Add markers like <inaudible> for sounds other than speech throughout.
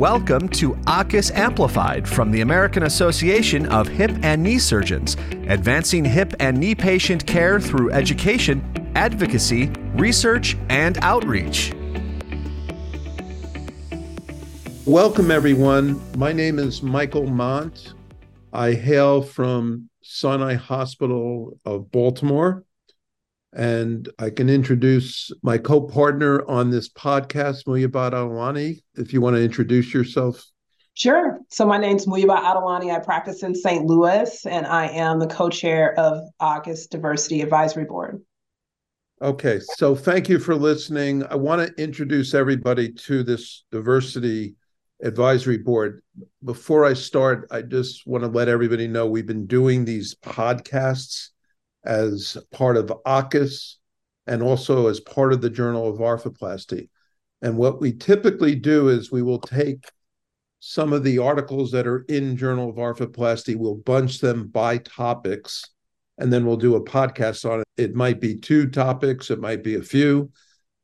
Welcome to AAHKS Amplified from the American Association of Hip and Knee Surgeons, advancing hip and knee patient care through education, advocacy, research, and outreach. Welcome, everyone. My name is Michael Mont. I hail from Sinai Hospital of Baltimore. And I can introduce my co partner on this podcast, Muyibat Adelani, if you want to introduce yourself. Sure. So my name's Muyibat Adelani. I practice in St. Louis, and I am the co-chair of AAHKS Diversity Advisory Board. Okay, so thank you for listening. I want to introduce everybody to this diversity advisory board. Before I start, I just want to let everybody know we've been doing these podcasts as part of AAHKS and also as part of the Journal of Arthroplasty. And what we typically do is we will take some of the articles that are in Journal of Arthroplasty, we'll bunch them by topics, and then we'll do a podcast on it. It might be two topics, it might be a few.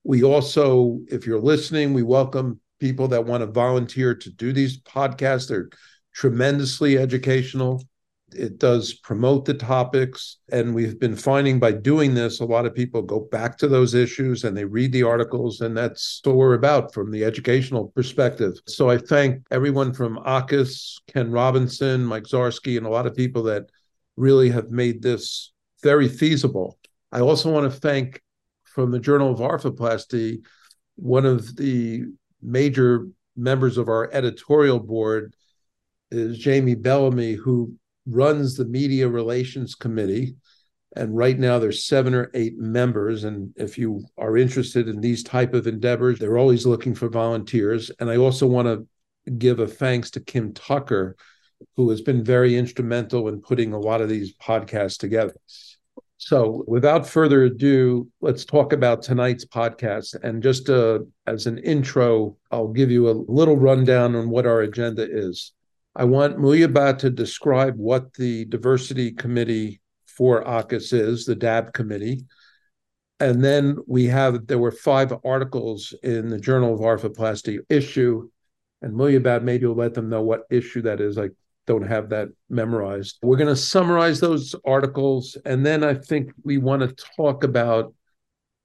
We also, if you're listening, we welcome people that want to volunteer to do these podcasts. They're tremendously educational it does promote the topics. And we've been finding by doing this, a lot of people go back to those issues and they read the articles, and that's what we're about from the educational perspective. So I thank everyone from AAHKS, Ken Robinson, Mike Zarski, and a lot of people that really have made this very feasible. I also want to thank from the Journal of Arthroplasty, one of the major members of our editorial board is Jamie Bellamy, who runs the media relations committee. And right now there's seven or eight members. And if you are interested in these type of endeavors they're always looking for volunteers. And i also want to give a thanks to kim tucker who has been very instrumental in putting a lot of these podcasts together. So without further ado let's talk about tonight's podcast. And just uh, as an intro i'll give you a little rundown on what our agenda is I want Muyibat to describe what the diversity committee for AAHKS is, the DAB committee. And then we have, there were five articles in the Journal of Arthroplasty issue. And Muyibat, maybe you'll let them know what issue that is. I don't have that memorized. We're going to summarize those articles. And then I think we want to talk about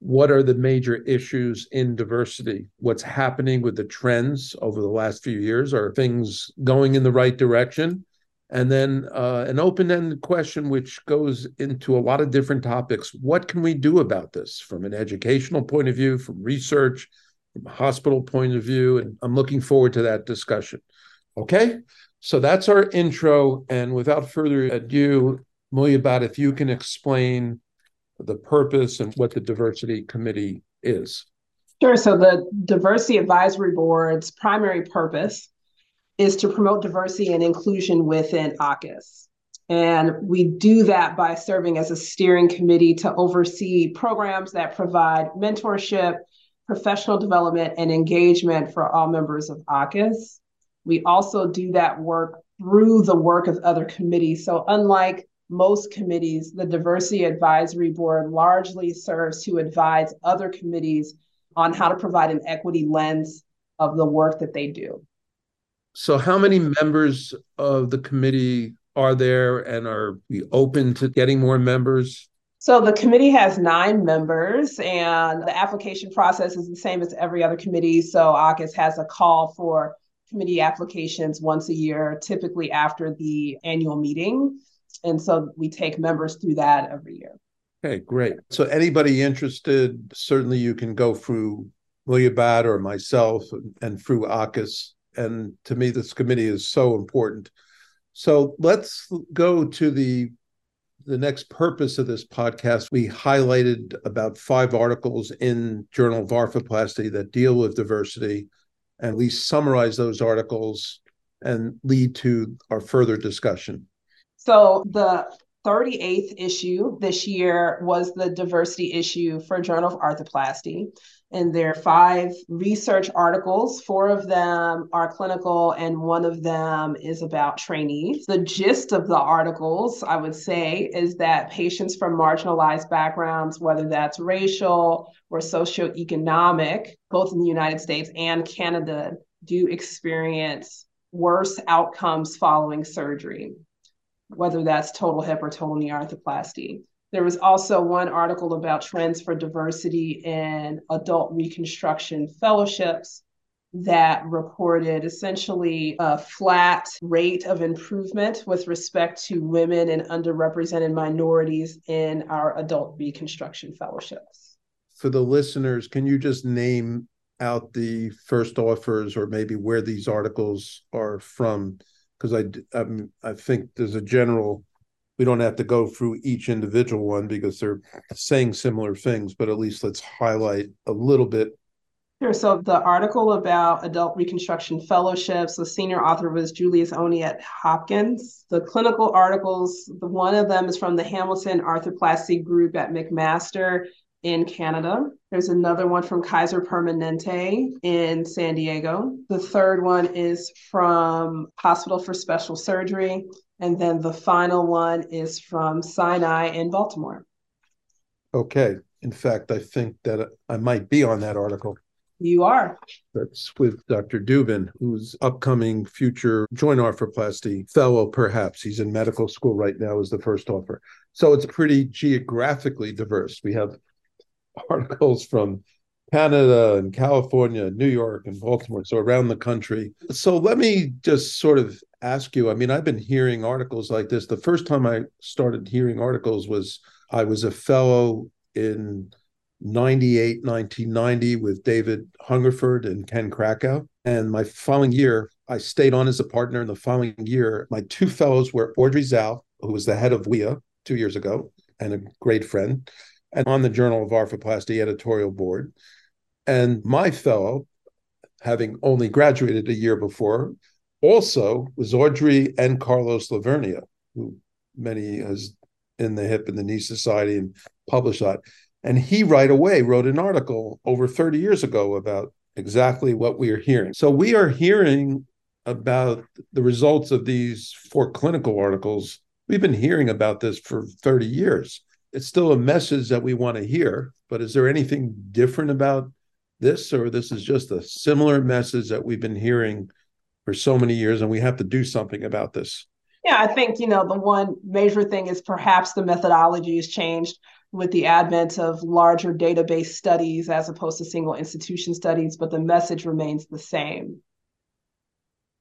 what are the major issues in diversity? What's happening with the trends over the last few years? Are things going in the right direction? And then uh, an open ended question, which goes into a lot of different topics. What can we do about this from an educational point of view, from research, from a hospital point of view? And I'm looking forward to that discussion. Okay. So that's our intro. And without further ado, Muyibat, if you can explain the purpose and what the diversity committee is. Sure. So the diversity advisory board's primary purpose is to promote diversity and inclusion within AAHKS. And we do that by serving as a steering committee to oversee programs that provide mentorship, professional development, and engagement for all members of AAHKS. We also do that work through the work of other committees. So, unlike most committees, the Diversity Advisory Board largely serves to advise other committees on how to provide an equity lens of the work that they do. So, how many members of the committee are there, and are we open to getting more members? So, the committee has nine members, and the application process is the same as every other committee. So, AAHKS has a call for committee applications once a year, typically after the annual meeting. And so we take members through that every year. Okay, great. So anybody interested, certainly you can go through Muyibat or myself and, through AAHKS. And to me, this committee is so important. So let's go to the the next purpose of this podcast. We highlighted about five articles in Journal of Arthroplasty that deal with diversity, and we summarize those articles and lead to our further discussion. So the 38th issue this year was the diversity issue for Journal of Arthroplasty. And there are five research articles. Four of them are clinical, and one of them is about trainees. The gist of the articles, I would say, is that patients from marginalized backgrounds, whether that's racial or socioeconomic, both in the United States and Canada, do experience worse outcomes following surgery, whether that's total hip or total knee arthroplasty. There was also one article about trends for diversity in adult reconstruction fellowships that reported essentially a flat rate of improvement with respect to women and underrepresented minorities in our adult reconstruction fellowships. For the listeners, can you just name out the first authors or maybe where these articles are from? Because I, I'm, um, I think there's a general we don't have to go through each individual one because they're saying similar things, but at least let's highlight a little bit Sure. So the article about adult reconstruction fellowships, the senior author was Julius Oni at Hopkins. The clinical articles, the one of them is from the Hamilton Arthroplasty Group at McMaster in Canada. There's another one from Kaiser Permanente in San Diego. The third one is from Hospital for Special Surgery. And then the final one is from Sinai in Baltimore. Okay. In fact, I think that I might be on that article. You are. That's with Dr. Dubin, who's upcoming future joint arthroplasty fellow, perhaps. He's in medical school right now as the first offer. So it's pretty geographically diverse. We have <laughs> articles from Canada and California, New York and Baltimore, so around the country. So let me just sort of ask you I mean, I've been hearing articles like this. The first time I started hearing articles was I was a fellow in 98, 1990 with David Hungerford and Ken Krackow. And my following year, I stayed on as a partner. In the following year, my two fellows were Audrey Tsao, who was the head of WIA two years ago and a great friend, and on the Journal of Arthroplasty editorial board. And my fellow, having only graduated a year before, also was Audrey and Carlos Lavernia, who many has in the hip and the knee society and published that. And he right away wrote an article over 30 years ago about exactly what we are hearing. So we are hearing about the results of these four clinical articles. We've been hearing about this for 30 years. It's still a message that we want to hear, but is there anything different about this, or this is just a similar message that we've been hearing for so many years and we have to do something about this? Yeah, I think, you know, the one major thing is perhaps the methodology has changed with the advent of larger database studies as opposed to single institution studies, but the message remains the same.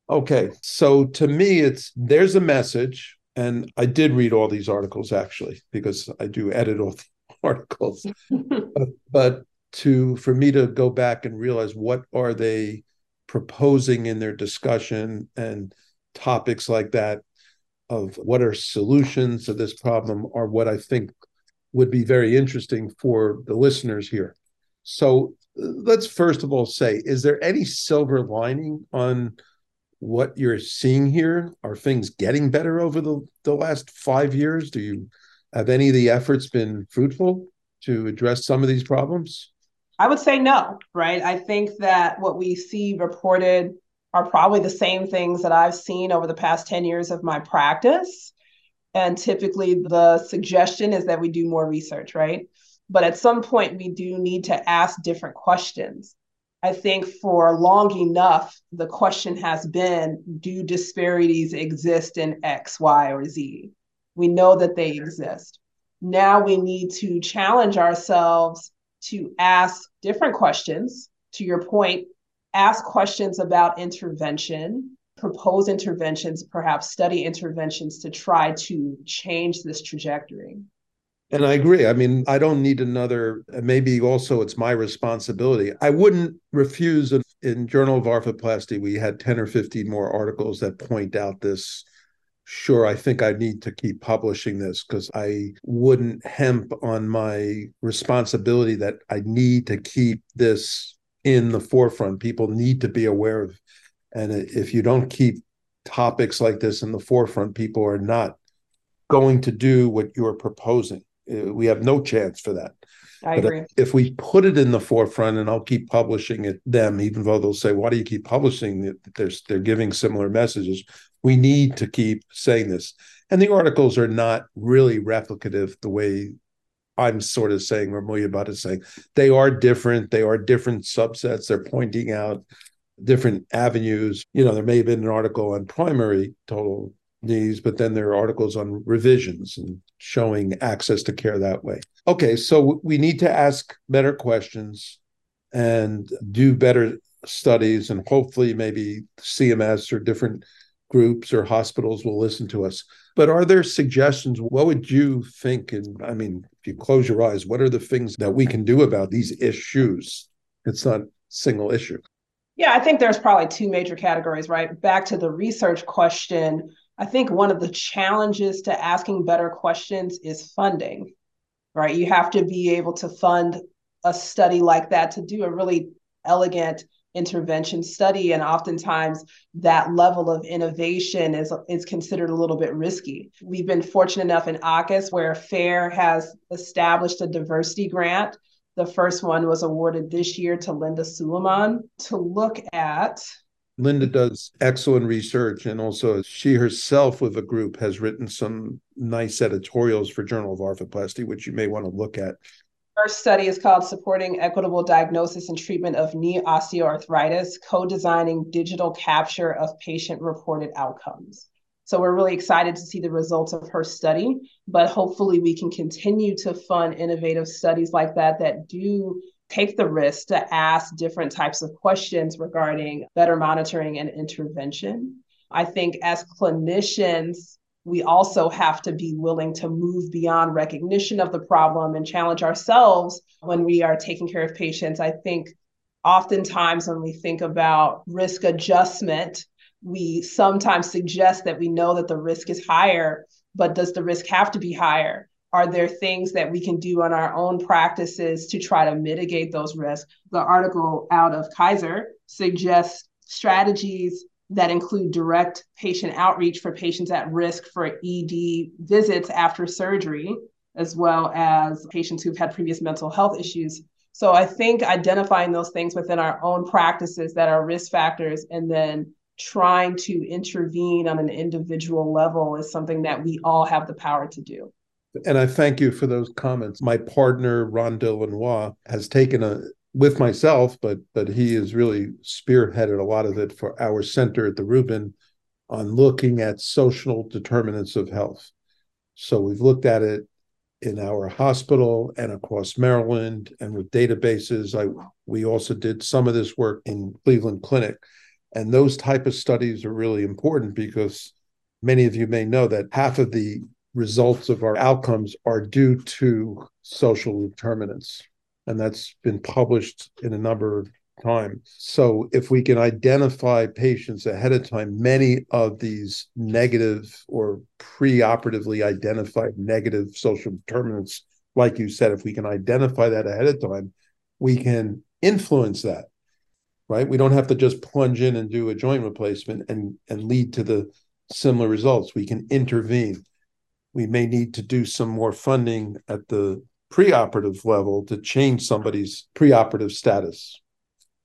Okay. So to me, it's there's a message. And I did read all these articles actually, because I do edit all the <laughs> articles. <laughs> but, but to for me to go back and realize what are they proposing in their discussion and topics like that of what are solutions to this problem are what I think would be very interesting for the listeners here. So let's first of all say, is there any silver lining on what you're seeing here? Are things getting better over the, the last five years? Do you have any of the efforts been fruitful to address some of these problems? I would say no, right? I think that what we see reported are probably the same things that I've seen over the past 10 years of my practice. And typically the suggestion is that we do more research, right? But at some point, we do need to ask different questions. I think for long enough, the question has been do disparities exist in X, Y, or Z? We know that they exist. Now we need to challenge ourselves to ask different questions. To your point, ask questions about intervention, propose interventions, perhaps study interventions to try to change this trajectory. And I agree. I mean, I don't need another, maybe also it's my responsibility. I wouldn't refuse in Journal of Arthroplasty, we had 10 or 15 more articles that point out this. Sure, I think I need to keep publishing this because I wouldn't hemp on my responsibility that I need to keep this in the forefront. People need to be aware of and if you don't keep topics like this in the forefront, people are not going to do what you're proposing. Uh, we have no chance for that. I but agree. If we put it in the forefront, and I'll keep publishing it, them, even though they'll say, "Why do you keep publishing it?" They're they're giving similar messages. We need to keep saying this, and the articles are not really replicative the way I'm sort of saying, or about is saying. They are different. They are different subsets. They're pointing out different avenues. You know, there may have been an article on primary total knees, but then there are articles on revisions and showing access to care that way. Okay, so we need to ask better questions and do better studies, and hopefully, maybe CMS or different groups or hospitals will listen to us. But are there suggestions? What would you think? And I mean, if you close your eyes, what are the things that we can do about these issues? It's not single issue. Yeah, I think there's probably two major categories, right? Back to the research question, I think one of the challenges to asking better questions is funding, right? You have to be able to fund a study like that to do a really elegant intervention study and oftentimes that level of innovation is is considered a little bit risky. We've been fortunate enough in AAHKS where FAIR has established a diversity grant. The first one was awarded this year to linda suleiman. To look at Linda does excellent research, and also she herself, with a group, has written some nice editorials for Journal of Arthroplasty, which you may want to look at. First study is called Supporting Equitable Diagnosis and Treatment of Knee Osteoarthritis, co-designing digital capture of patient-reported outcomes. So we're really excited to see the results of her study, but hopefully we can continue to fund innovative studies like that that do take the risk to ask different types of questions regarding better monitoring and intervention. I think as clinicians, we also have to be willing to move beyond recognition of the problem and challenge ourselves when we are taking care of patients. I think oftentimes when we think about risk adjustment, we sometimes suggest that we know that the risk is higher, but does the risk have to be higher? Are there things that we can do on our own practices to try to mitigate those risks? The article out of Kaiser suggests strategies that include direct patient outreach for patients at risk for ED visits after surgery, as well as patients who've had previous mental health issues. So I think identifying those things within our own practices that are risk factors and then trying to intervene on an individual level is something that we all have the power to do. And I thank you for those comments. My partner, Ron Delanois, has taken a with myself, but but he has really spearheaded a lot of it for our center at the Rubin on looking at social determinants of health. So we've looked at it in our hospital and across Maryland and with databases. I we also did some of this work in Cleveland Clinic. And those type of studies are really important because many of you may know that half of the results of our outcomes are due to social determinants. And that's been published in a number of times. So if we can identify patients ahead of time, many of these negative or preoperatively identified negative social determinants, like you said, if we can identify that ahead of time, we can influence that. Right. We don't have to just plunge in and do a joint replacement and, and lead to the similar results. We can intervene we may need to do some more funding at the preoperative level to change somebody's preoperative status.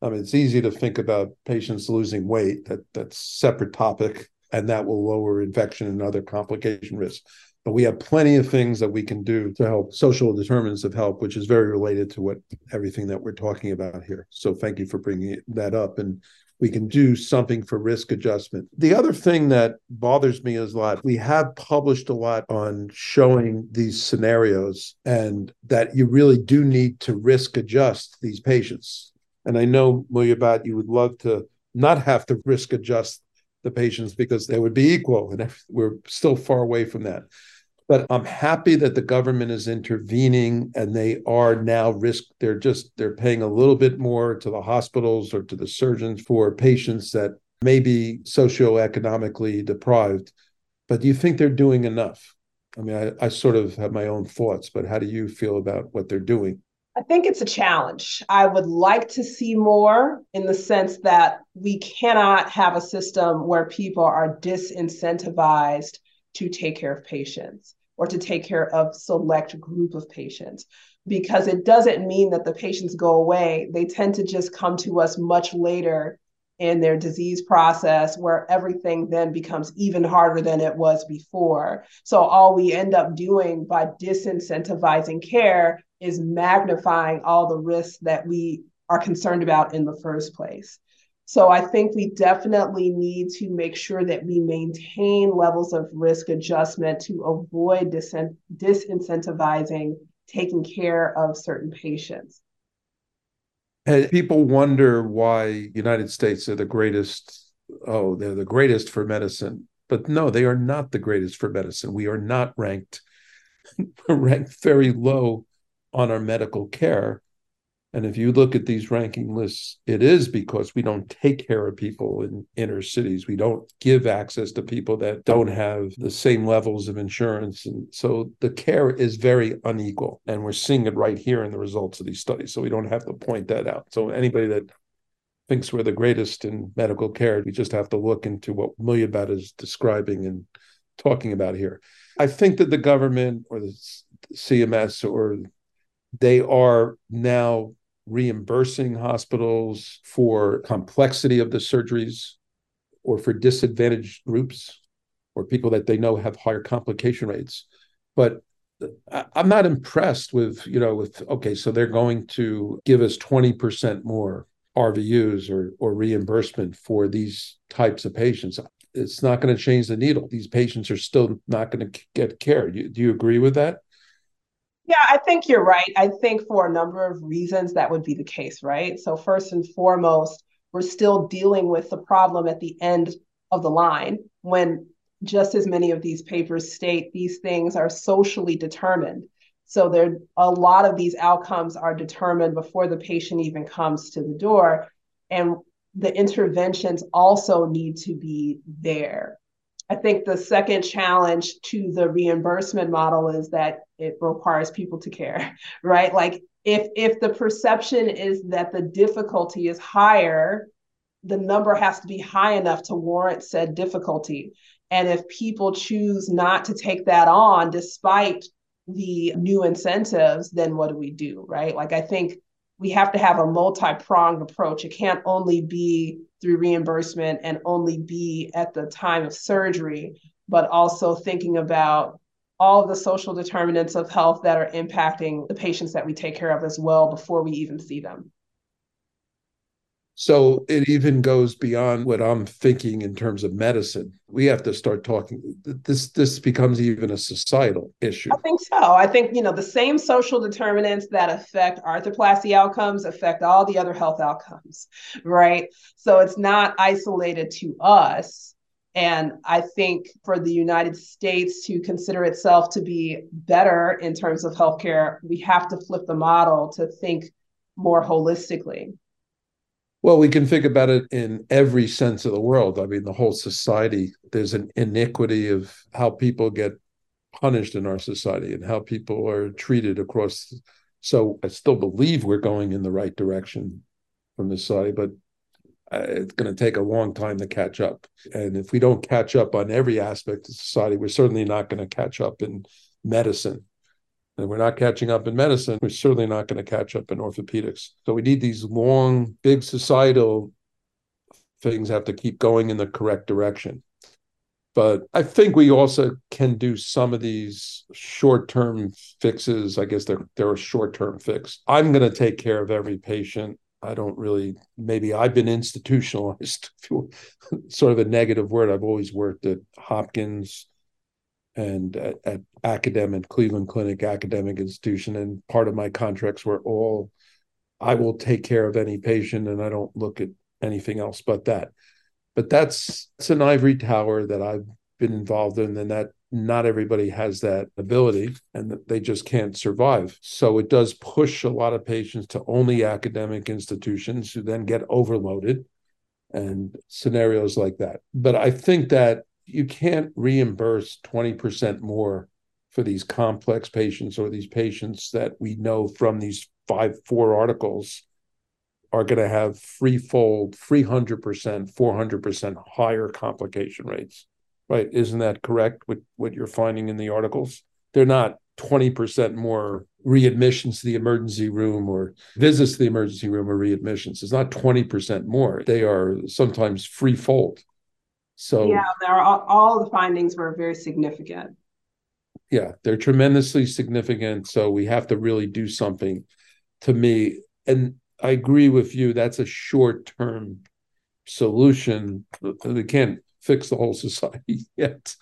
I mean, it's easy to think about patients losing weight. That that's separate topic, and that will lower infection and other complication risks. But we have plenty of things that we can do to help social determinants of health, which is very related to what everything that we're talking about here. So thank you for bringing that up. And we can do something for risk adjustment. The other thing that bothers me is a lot, we have published a lot on showing these scenarios and that you really do need to risk adjust these patients. And I know, Muyibat, you would love to not have to risk adjust the patients because they would be equal. And <laughs> we're still far away from that. But I'm happy that the government is intervening and they are now risk, they're just, they're paying a little bit more to the hospitals or to the surgeons for patients that may be socioeconomically deprived. But do you think they're doing enough? I mean, I, I sort of have my own thoughts, but how do you feel about what they're doing? I think it's a challenge. I would like to see more in the sense that we cannot have a system where people are disincentivized to take care of patients or to take care of select group of patients. Because it doesn't mean that the patients go away. They tend to just come to us much later in their disease process where everything then becomes even harder than it was before. So all we end up doing by disincentivizing care is magnifying all the risks that we are concerned about in the first place So I think we definitely need to make sure that we maintain levels of risk adjustment to avoid disincentivizing taking care of certain patients. And people wonder why United States are the greatest. Oh, they're the greatest for medicine. But no, they are not the greatest for medicine. We are not ranked <laughs> ranked very low on our medical care. And if you look at these ranking lists, it is because we don't take care of people in inner cities. We don't give access to people that don't have the same levels of insurance. And so the care is very unequal. And we're seeing it right here in the results of these studies. So we don't have to point that out. So anybody that thinks we're the greatest in medical care, we just have to look into what Muyibat is describing and talking about here. I think that the government or the CMS or they are now reimbursing hospitals for complexity of the surgeries or for disadvantaged groups or people that they know have higher complication rates. But I'm not impressed with, you know, with, okay, so they're going to give us 20% more RVUs or, or reimbursement for these types of patients. It's not going to change the needle. These patients are still not going to get care. Do you, do you agree with that? Yeah, I think you're right. I think for a number of reasons that would be the case, right? So, first and foremost, we're still dealing with the problem at the end of the line when just as many of these papers state these things are socially determined. So there a lot of these outcomes are determined before the patient even comes to the door and the interventions also need to be there. I think the second challenge to the reimbursement model is that it requires people to care, <laughs> right? Like if if the perception is that the difficulty is higher, the number has to be high enough to warrant said difficulty. And if people choose not to take that on despite the new incentives, then what do we do, right? Like I think we have to have a multi-pronged approach. It can't only be through reimbursement and only be at the time of surgery, but also thinking about all of the social determinants of health that are impacting the patients that we take care of as well before we even see them. So it even goes beyond what I'm thinking in terms of medicine. We have to start talking. This this becomes even a societal issue. I think so. I think you know the same social determinants that affect arthroplasty outcomes affect all the other health outcomes, right? So it's not isolated to us. And I think for the United States to consider itself to be better in terms of healthcare, we have to flip the model to think more holistically. Well, we can think about it in every sense of the world. I mean, the whole society, there's an iniquity of how people get punished in our society and how people are treated across. So I still believe we're going in the right direction from the society, but uh, it's going to take a long time to catch up. And if we don't catch up on every aspect of society, we're certainly not going to catch up in medicine and we're not catching up in medicine. We're certainly not going to catch up in orthopedics. So we need these long, big societal things have to keep going in the correct direction. But I think we also can do some of these short-term fixes. I guess they're they're a short-term fix. I'm going to take care of every patient. I don't really. Maybe I've been institutionalized. <laughs> sort of a negative word. I've always worked at Hopkins and at, at academic Cleveland Clinic academic institution, and part of my contracts were all I will take care of any patient, and I don't look at anything else but that. But that's it's an ivory tower that I've been involved in, and that not everybody has that ability and they just can't survive. So it does push a lot of patients to only academic institutions who then get overloaded and scenarios like that. But I think that you can't reimburse 20% more for these complex patients or these patients that we know from these five four articles are going to have threefold 300% 400% higher complication rates right? Isn't that correct with what you're finding in the articles? They're not 20% more readmissions to the emergency room or visits to the emergency room or readmissions. It's not 20% more. They are sometimes threefold so yeah, there are all the findings were very significant. Yeah, they're tremendously significant. So we have to really do something. To me, and I agree with you. That's a short term solution. We can't fix the whole <laughs> society yet,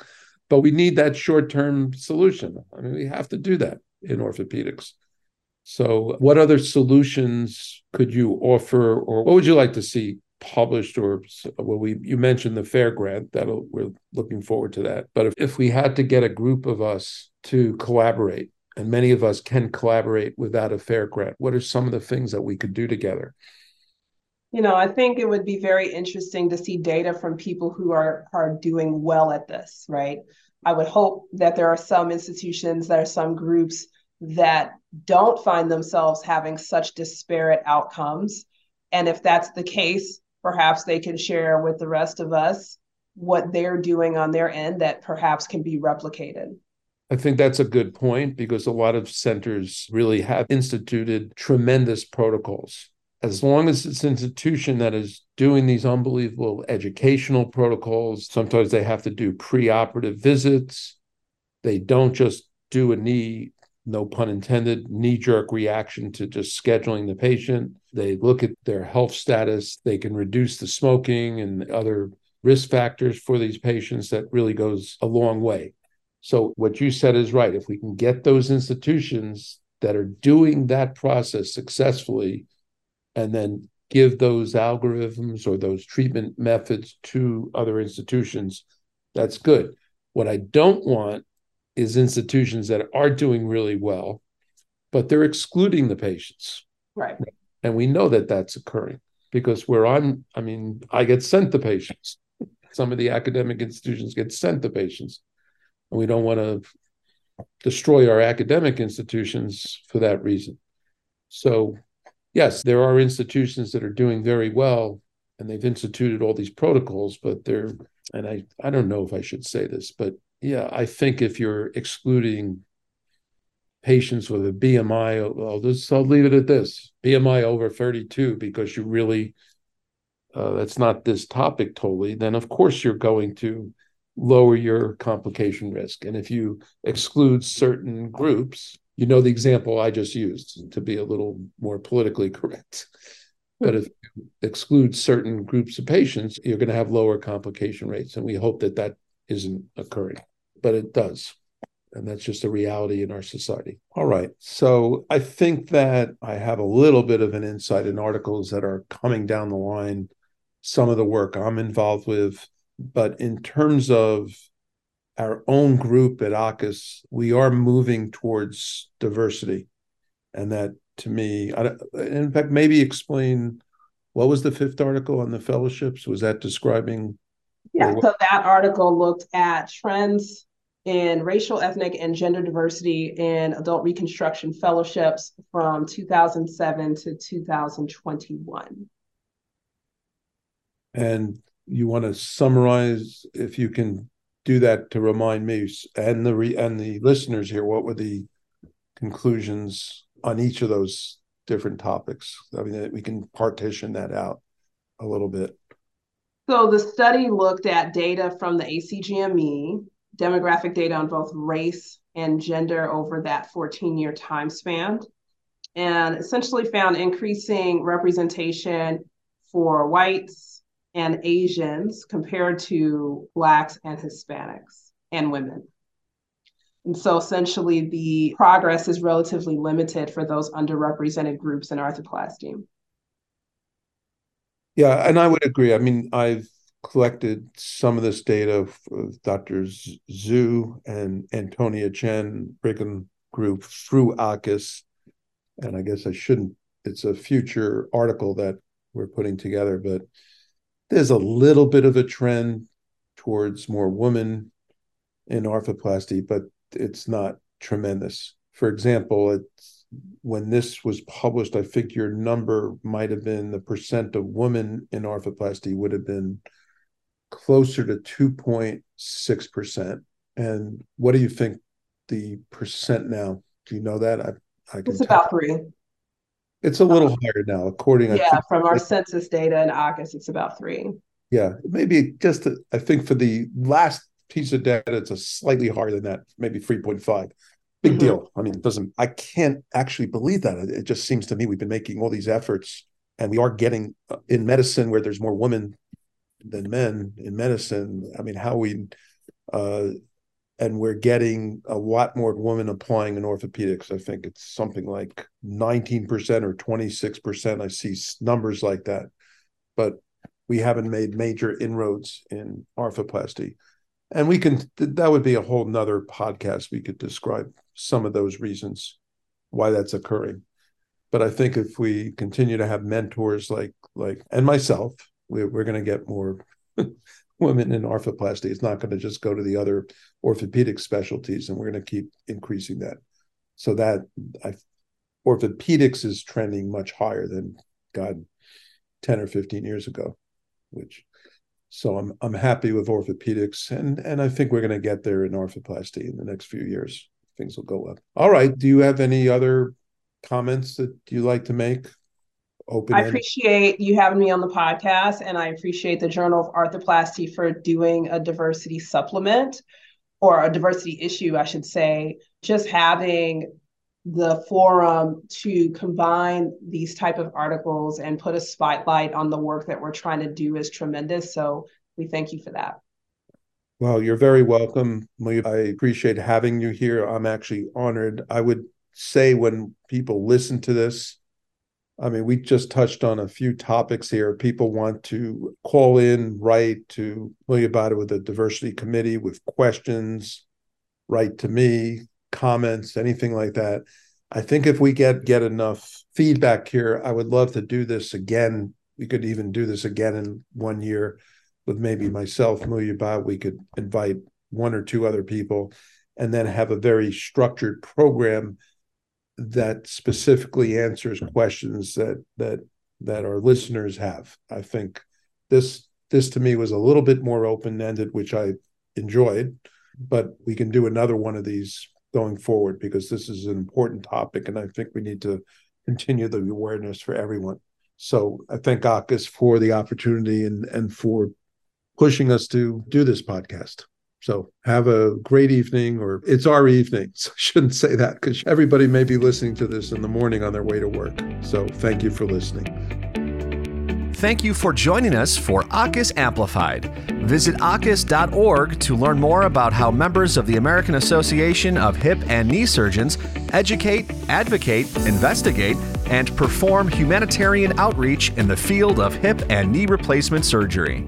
but we need that short term solution. I mean, we have to do that in orthopedics. So, what other solutions could you offer, or what would you like to see published? Or well, we you mentioned the fair grant that we're looking forward to that. But if, if we had to get a group of us to collaborate, and many of us can collaborate without a fair grant, what are some of the things that we could do together? You know, I think it would be very interesting to see data from people who are are doing well at this, right? I would hope that there are some institutions, there are some groups that don't find themselves having such disparate outcomes. And if that's the case, perhaps they can share with the rest of us what they're doing on their end that perhaps can be replicated. I think that's a good point because a lot of centers really have instituted tremendous protocols. As long as it's an institution that is doing these unbelievable educational protocols, sometimes they have to do preoperative visits. They don't just do a knee no pun intended, knee jerk reaction to just scheduling the patient. They look at their health status. They can reduce the smoking and other risk factors for these patients. That really goes a long way. So, what you said is right. If we can get those institutions that are doing that process successfully and then give those algorithms or those treatment methods to other institutions, that's good. What I don't want is institutions that are doing really well, but they're excluding the patients. Right. And we know that that's occurring because where I'm, I mean, I get sent the patients. Some of the academic institutions get sent the patients. And we don't want to destroy our academic institutions for that reason. So, yes, there are institutions that are doing very well and they've instituted all these protocols, but they're, and I, I don't know if I should say this, but yeah, I think if you're excluding patients with a BMI, I'll just I'll leave it at this: BMI over 32, because you really uh, that's not this topic totally. Then of course you're going to lower your complication risk, and if you exclude certain groups, you know the example I just used to be a little more politically <laughs> correct. But if you exclude certain groups of patients, you're going to have lower complication rates, and we hope that that isn't occurring but it does. And that's just a reality in our society. All right. So I think that I have a little bit of an insight in articles that are coming down the line, some of the work I'm involved with. But in terms of our own group at AAHKS, we are moving towards diversity. And that to me, I, in fact, maybe explain what was the fifth article on the fellowships? Was that describing? Yeah, so that article looked at trends in racial, ethnic, and gender diversity in adult reconstruction fellowships from 2007 to 2021. And you want to summarize, if you can do that to remind me and the re- and the listeners here, what were the conclusions on each of those different topics? I mean, we can partition that out a little bit. So the study looked at data from the ACGME, demographic data on both race and gender over that 14 year time span, and essentially found increasing representation for whites and Asians compared to Blacks and Hispanics and women. And so essentially, the progress is relatively limited for those underrepresented groups in arthroplasty. Yeah, and I would agree. I mean, I've collected some of this data with Dr. Zhu and Antonia Chen, Brigham Group through AAHKS. And I guess I shouldn't, it's a future article that we're putting together, but there's a little bit of a trend towards more women in arthroplasty, but it's not tremendous. For example, it's when this was published, I think your number might have been the percent of women in arthroplasty would have been closer to 2.6%. And what do you think the percent now? Do you know that? I, I can it's tell. about three. It's a little um, higher now, according. Yeah, from our census data in August, it's about three. Yeah, maybe just I think for the last piece of data, it's a slightly higher than that, maybe three point five. Big mm-hmm. deal. I mean, it doesn't. I can't actually believe that. It just seems to me we've been making all these efforts, and we are getting uh, in medicine where there's more women than men in medicine. I mean, how we uh, and we're getting a lot more women applying in orthopedics. I think it's something like 19% or 26%. I see numbers like that, but we haven't made major inroads in arthroplasty. And we can, that would be a whole nother podcast. We could describe some of those reasons why that's occurring. But I think if we continue to have mentors like, like, and myself, we're, we're going to get more <laughs> women in arthroplasty. It's not going to just go to the other orthopedic specialties, and we're going to keep increasing that. So that I, orthopedics is trending much higher than God, ten or fifteen years ago, which. So I'm I'm happy with orthopedics, and and I think we're going to get there in arthroplasty in the next few years. Things will go up. All right. Do you have any other comments that you like to make? open. I appreciate you having me on the podcast, and I appreciate the Journal of Arthroplasty for doing a diversity supplement or a diversity issue, I should say. Just having the forum to combine these type of articles and put a spotlight on the work that we're trying to do is tremendous. So we thank you for that. Well, you're very welcome. I appreciate having you here. I'm actually honored. I would say when people listen to this, I mean, we just touched on a few topics here. People want to call in, write to William Bada with the diversity committee with questions, write to me, comments, anything like that. I think if we get get enough feedback here, I would love to do this again. We could even do this again in one year with maybe myself, Mulyaba. We could invite one or two other people and then have a very structured program that specifically answers questions that that that our listeners have. I think this this to me was a little bit more open ended, which I enjoyed. But we can do another one of these going forward because this is an important topic, and I think we need to continue the awareness for everyone. So I thank AAHKS for the opportunity and and for pushing us to do this podcast. So have a great evening, or it's our evening. <laughs> So I shouldn't say that because everybody may be listening to this in the morning on their way to work. So thank you for listening. Thank you for joining us for AAHKS Amplified. Visit AAHKS.org to learn more about how members of the American Association of Hip and Knee Surgeons educate, advocate, investigate, and perform humanitarian outreach in the field of hip and knee replacement surgery.